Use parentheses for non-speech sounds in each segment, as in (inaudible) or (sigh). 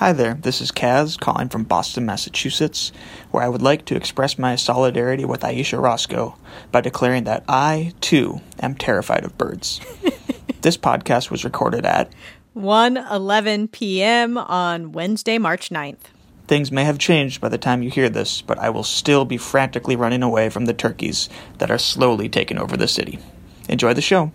Hi there, this is Kaz calling from Boston, Massachusetts, where I would like to express my solidarity with Ayesha Rascoe by declaring that I, too, am terrified of birds. (laughs) this podcast was recorded at 1:11 p.m. on Wednesday, March 9th. Things may have changed by the time you hear this, but I will still be frantically running away from the turkeys that are slowly taking over the city. Enjoy the show.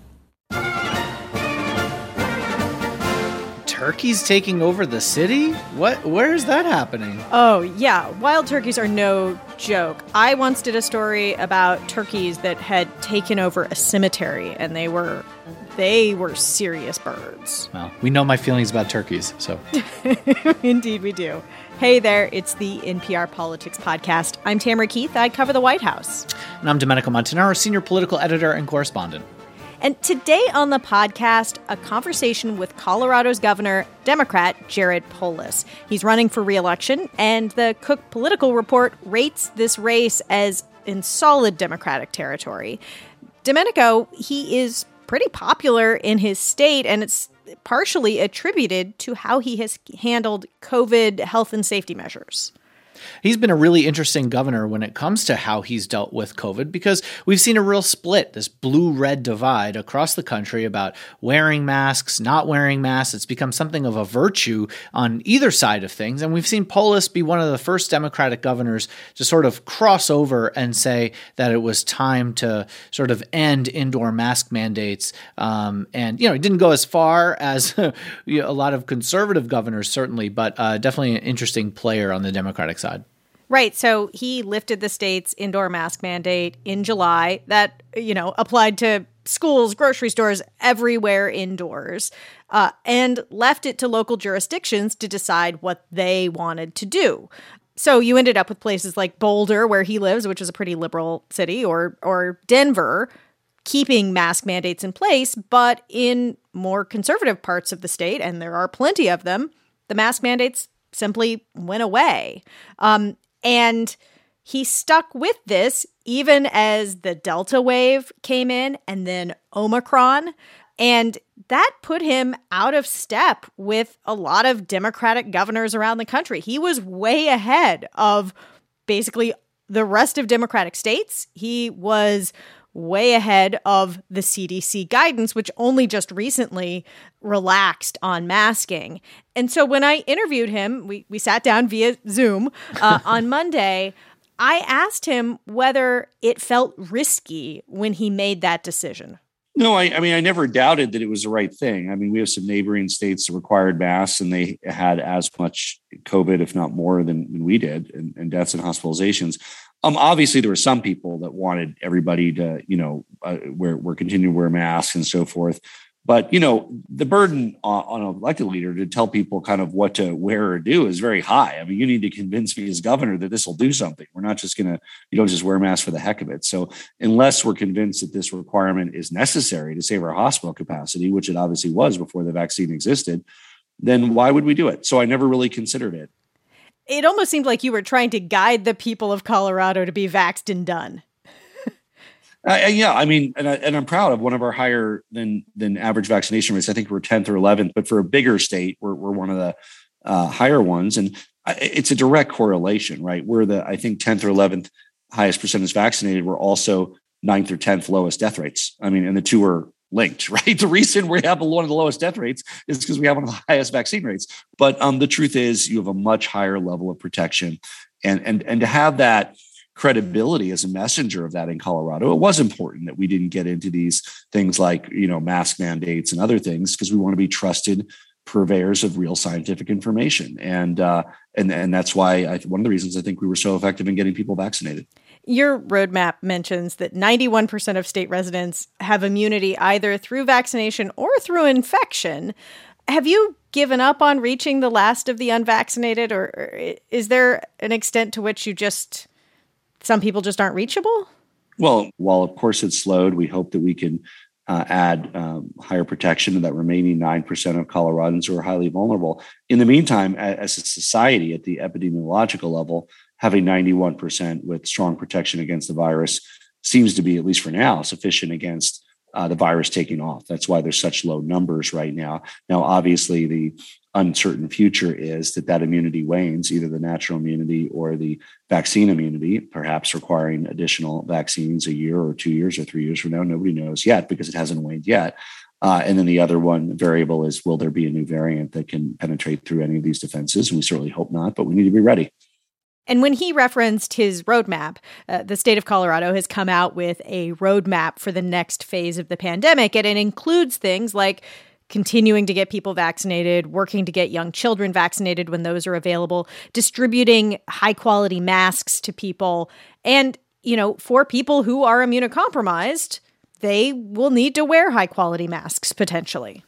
Turkeys taking over the city? What? Where is that happening? Oh, yeah. Wild turkeys are no joke. I once did a story about turkeys that had taken over a cemetery and they were they were serious birds. Well, we know my feelings about turkeys, so. (laughs) Indeed we do. Hey there, it's the NPR Politics Podcast. I'm Tamara Keith. I cover the White House. And I'm Domenico Montanaro, senior political editor and correspondent. And today on the podcast, a conversation with Colorado's governor, Democrat Jared Polis. He's running for reelection, and the Cook Political Report rates this race as in solid Democratic territory. Domenico, he is pretty popular in his state, and it's partially attributed to how he has handled COVID health and safety measures he's been a really interesting governor when it comes to how he's dealt with COVID because we've seen a real split, this blue red divide across the country about wearing masks, not wearing masks. It's become something of a virtue on either side of things. And we've seen Polis be one of the first Democratic governors to sort of cross over and say that it was time to sort of end indoor mask mandates. Um, and, you know, he didn't go as far as (laughs) a lot of conservative governors, certainly, but uh, definitely an interesting player on the Democratic side. Right. So he lifted the state's indoor mask mandate in July that, you know, applied to schools, grocery stores, everywhere indoors, uh, and left it to local jurisdictions to decide what they wanted to do. So you ended up with places like Boulder, where he lives, which is a pretty liberal city, or or Denver, keeping mask mandates in place, but in more conservative parts of the state, and there are plenty of them, the mask mandates simply went away. Um, and he stuck with this even as the Delta wave came in and then Omicron. And that put him out of step with a lot of Democratic governors around the country. He was way ahead of basically the rest of Democratic states. He was way ahead of the CDC guidance, which only just recently relaxed on masking. And so when I interviewed him, we, we sat down via Zoom uh, (laughs) on Monday. I asked him whether it felt risky when he made that decision. No, I, I, mean, I never doubted that it was the right thing. I mean, we have some neighboring states that required masks, and they had as much COVID, if not more, than, than we did, and, and deaths and hospitalizations. Um, obviously, there were some people that wanted everybody to, you know, uh, wear, we're continuing to wear masks and so forth. But you know, the burden on, on an elected leader to tell people kind of what to wear or do is very high. I mean, you need to convince me as governor that this will do something. We're not just gonna, you don't just wear masks for the heck of it. So unless we're convinced that this requirement is necessary to save our hospital capacity, which it obviously was before the vaccine existed, then why would we do it? So I never really considered it it almost seemed like you were trying to guide the people of Colorado to be vaxxed and done. Uh, yeah, I mean, and, I, I'm proud of one of our higher than than average vaccination rates. I think we're 10th or 11th, but for a bigger state, we're we're one of the uh, higher ones, and it's a direct correlation, right? We're the I think 10th or 11th highest percentage vaccinated. We're also ninth or 10th lowest death rates. I mean, and the two are linked, (laughs) right? The reason we have one of the lowest death rates is because we have one of the highest vaccine rates. But um, the truth is, you have a much higher level of protection, and and and to have that credibility as a messenger of that in Colorado, it was important that we didn't get into these things like you know mask mandates and other things because we want to be trusted purveyors of real scientific information, and uh, and and that's why I, one of the reasons I think we were so effective in getting people vaccinated. Your roadmap mentions that 91% of state residents have immunity either through vaccination or through infection. Have you given up on reaching the last of the unvaccinated, or is there an extent to which you just, some people just aren't reachable? Well, while of course it's slowed, we hope that we can uh, add um, higher protection to that remaining 9% of Coloradans who are highly vulnerable. In the meantime, as a society at the epidemiological level, having 91% with strong protection against the virus seems to be, at least for now, sufficient against uh, the virus taking off. That's why there's such low numbers right now. Now, obviously, the uncertain future is that that immunity wanes, either the natural immunity or the vaccine immunity, perhaps requiring additional vaccines a year or two years or three years from now. Nobody knows yet because it hasn't waned yet. Uh, and then the other one variable is will there be a new variant that can penetrate through any of these defenses? And we certainly hope not, but we need to be ready. And when he referenced his roadmap, uh, the state of Colorado has come out with a roadmap for the next phase of the pandemic, and it includes things like continuing to get people vaccinated, working to get young children vaccinated when those are available, distributing high quality masks to people, and you know, for people who are immunocompromised, they will need to wear high quality masks potentially.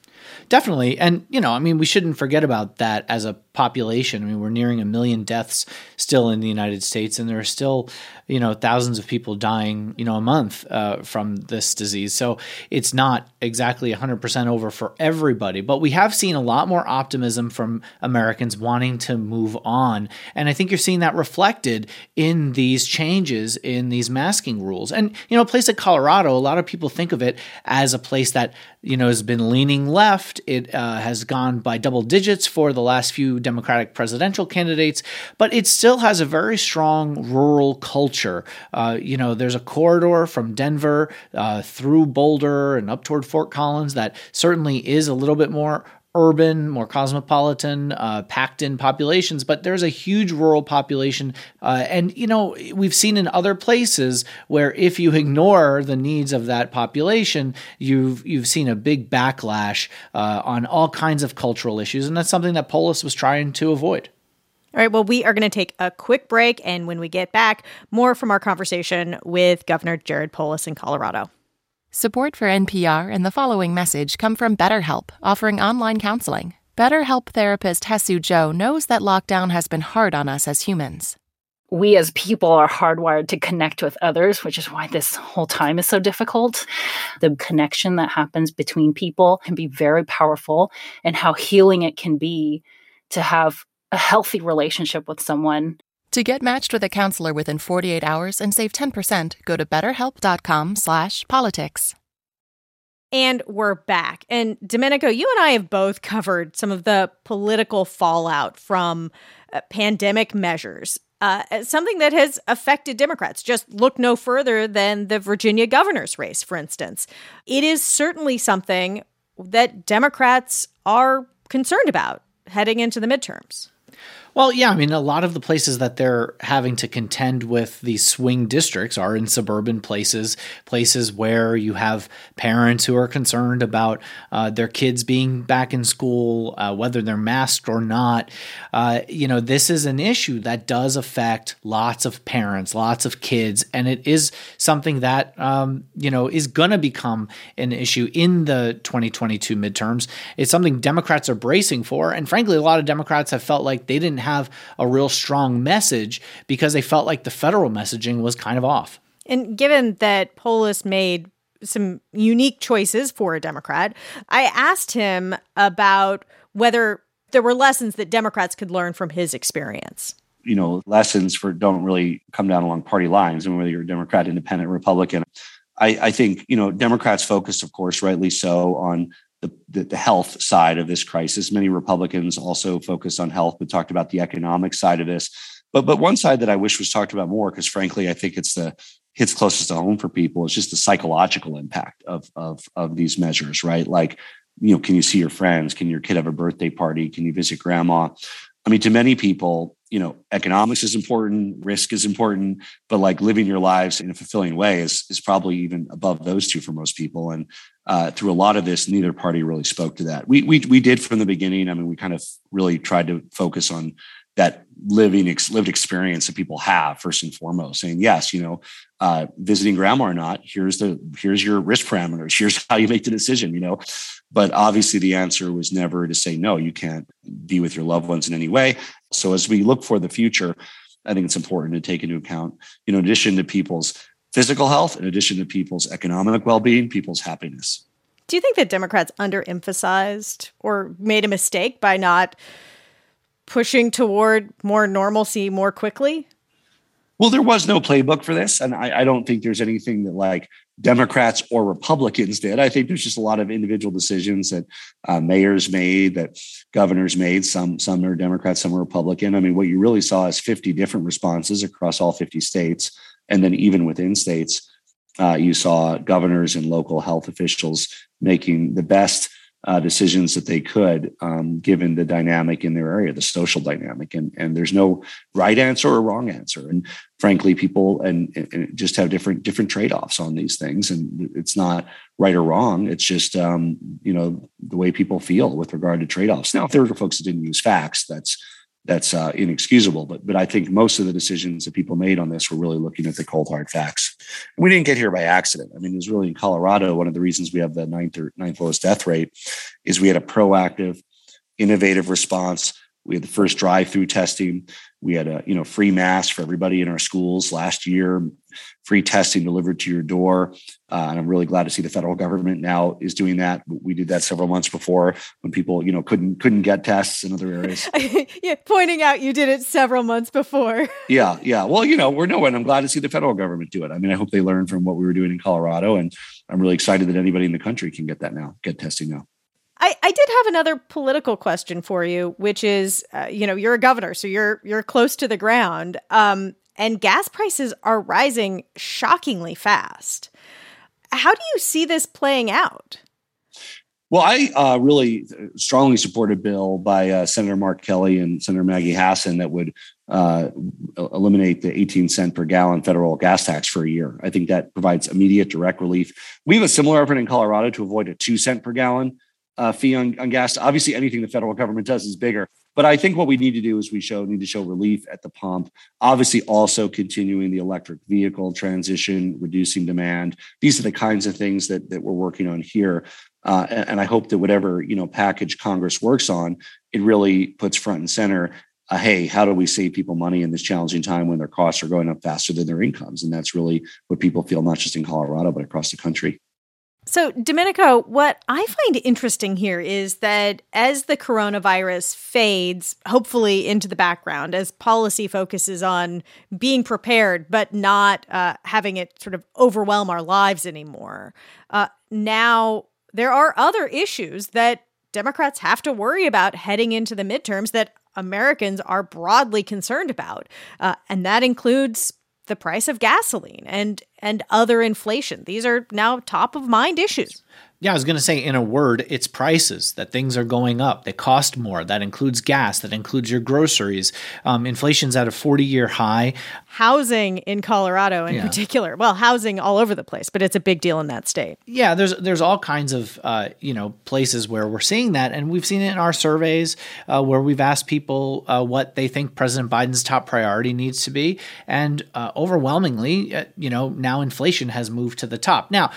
Definitely. And, you know, I mean, we shouldn't forget about that as a population. I mean, we're nearing a million deaths still in the United States, and there are still, you know, thousands of people dying, you know, a month uh, from this disease. So it's not exactly 100% over for everybody, but we have seen a lot more optimism from Americans wanting to move on. And I think you're seeing that reflected in these changes in these masking rules. And, you know, a place like Colorado, a lot of people think of it as a place that, you know, has been leaning left. It uh, has gone by double digits for the last few Democratic presidential candidates, but it still has a very strong rural culture. Uh, you know, there's a corridor from Denver uh, through Boulder and up toward Fort Collins that certainly is a little bit more urban, more cosmopolitan, uh, packed in populations, but there's a huge rural population. Uh, and, you know, we've seen in other places where if you ignore the needs of that population, you've, you've seen a big backlash uh, on all kinds of cultural issues. And that's something that Polis was trying to avoid. All right, well, we are going to take a quick break. And when we get back, more from our conversation with Governor Jared Polis in Colorado. Support for NPR and the following message come from BetterHelp, offering online counseling. BetterHelp therapist Hesu Joe knows that lockdown has been hard on us as humans. We as people are hardwired to connect with others, which is why this whole time is so difficult. The connection that happens between people can be very powerful, and how healing it can be to have a healthy relationship with someone to get matched with a counselor within 48 hours and save 10%, go to betterhelp.com slash politics. And we're back. And Domenico, you and I have both covered some of the political fallout from uh, pandemic measures. Uh, something that has affected Democrats. Just look no further than the Virginia governor's race, for instance. It is certainly something that Democrats are concerned about heading into the midterms. Well, yeah, I mean, a lot of the places that they're having to contend with these swing districts are in suburban places, places where you have parents who are concerned about uh, their kids being back in school, uh, whether they're masked or not. Uh, you know, this is an issue that does affect lots of parents, lots of kids, and it is something that, um, you know, is going to become an issue in the 2022 midterms. It's something Democrats are bracing for. And frankly, a lot of Democrats have felt like they didn't have a real strong message because they felt like the federal messaging was kind of off. And given that Polis made some unique choices for a Democrat, I asked him about whether there were lessons that Democrats could learn from his experience. You know, lessons for don't really come down along party lines, and whether you're a Democrat, Independent, Republican. I, I think you know Democrats focused, of course, rightly so, on the, the, the, health side of this crisis. Many Republicans also focused on health, but talked about the economic side of this. But but one side that I wish was talked about more, because frankly, I think it's the hits closest to home for people, is just the psychological impact of of of these measures, right? Like, you know, can you see your friends? Can your kid have a birthday party? Can you visit grandma? I mean, to many people, you know, economics is important, risk is important, but like living your lives in a fulfilling way is is probably even above those two for most people. And uh, through a lot of this, neither party really spoke to that. We we we did from the beginning. I mean, we kind of really tried to focus on that living ex, lived experience that people have first and foremost saying yes you know uh, visiting grandma or not here's the here's your risk parameters here's (laughs) how you make the decision you know but obviously the answer was never to say no you can't be with your loved ones in any way so as we look for the future i think it's important to take into account you know in addition to people's physical health in addition to people's economic well-being people's happiness do you think that democrats underemphasized or made a mistake by not pushing toward more normalcy more quickly? Well, there was no playbook for this, and I, I, don't think there's anything that like Democrats or Republicans did. I think there's just a lot of individual decisions that uh, mayors made, that governors made. Some some are Democrats, some are Republican. I mean, what you really saw is 50 different responses across all 50 states, and then even within states, uh, you saw governors and local health officials making the best uh, decisions that they could, um, given the dynamic in their area, the social dynamic, and and there's no right answer or wrong answer. And frankly, people and, and just have different different trade offs on these things, and it's not right or wrong. It's just um, you know the way people feel with regard to trade offs. Now, if there were folks that didn't use facts, that's that's uh, inexcusable. But but I think most of the decisions that people made on this were really looking at the cold hard facts. We didn't get here by accident. I mean, it was really in Colorado. One of the reasons we have the ninth or ninth lowest death rate is we had a proactive, innovative response. We had the first drive-through testing. We had a you know free mask for everybody in our schools last year, free testing delivered to your door, uh, and I'm really glad to see the federal government now is doing that. We did that several months before when people you know couldn't couldn't get tests in other areas. (laughs) yeah, pointing out you did it several months before. (laughs) yeah, yeah. Well, you know we're knowing. I'm glad to see the federal government do it. I mean, I hope they learn from what we were doing in Colorado, and I'm really excited that anybody in the country can get that now, get testing now. I, I did have another political question for you, which is, uh, you know, you're a governor, so you're you're close to the ground, um, and gas prices are rising shockingly fast. How do you see this playing out? Well, I uh, really strongly support a bill by uh, Senator Mark Kelly and Senator Maggie Hassan that would uh, eliminate the 18 cent per gallon federal gas tax for a year. I think that provides immediate direct relief. We have a similar effort in Colorado to avoid a two cent per gallon uh, fee on, on gas. Obviously, anything the federal government does is bigger. But I think what we need to do is we show need to show relief at the pump. Obviously, also continuing the electric vehicle transition, reducing demand. These are the kinds of things that that we're working on here. Uh, and, and, I hope that whatever you know package Congress works on, it really puts front and center. Uh, hey, how do we save people money in this challenging time when their costs are going up faster than their incomes? And that's really what people feel, not just in Colorado but across the country. So, Domenico, what I find interesting here is that as the coronavirus fades, hopefully into the background, as policy focuses on being prepared, but not uh, having it sort of overwhelm our lives anymore, uh, now there are other issues that Democrats have to worry about heading into the midterms that Americans are broadly concerned about. Uh, and that includes the price of gasoline and and other inflation. These are now top of mind issues. Yeah, I was going to say, in a word, it's prices that things are going up. They cost more. That includes gas. That includes your groceries. Um, inflation's at a 40 year high. Housing in Colorado, in yeah. particular. Well, housing all over the place, but it's a big deal in that state. Yeah, there's there's all kinds of uh, you know places where we're seeing that, and we've seen it in our surveys uh, where we've asked people uh, what they think President Biden's top priority needs to be, and uh, overwhelmingly, uh, you know, now inflation has moved to the top. Now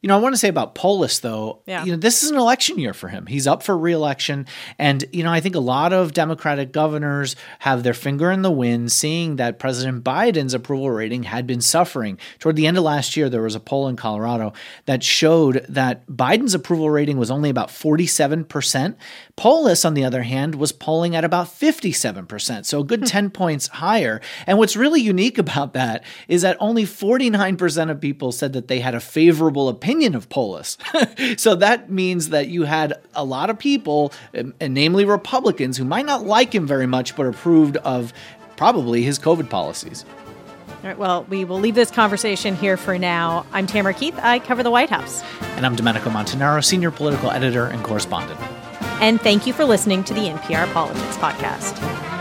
you know, I want to say about Polis though. Yeah. You know, this is an election year for him. He's up for reelection, and you know, I think a lot of Democratic governors have their finger in the wind, seeing that President Biden's approval rating had been suffering. Toward the end of last year, there was a poll in Colorado that showed that Biden's approval rating was only about forty-seven percent. Polis, on the other hand, was polling at about fifty-seven percent, so a good hmm. ten points higher. And what's really unique about that is that only forty-nine percent of people said that they had a favorable opinion opinion of Polis. (laughs) so that means that you had a lot of people, um, and namely Republicans, who might not like him very much, but approved of probably his COVID policies. All right, well, we will leave this conversation here for now. I'm Tamara Keith. I cover the White House. And I'm Domenico Montanaro, senior political editor and correspondent. And thank you for listening to the NPR Politics Podcast.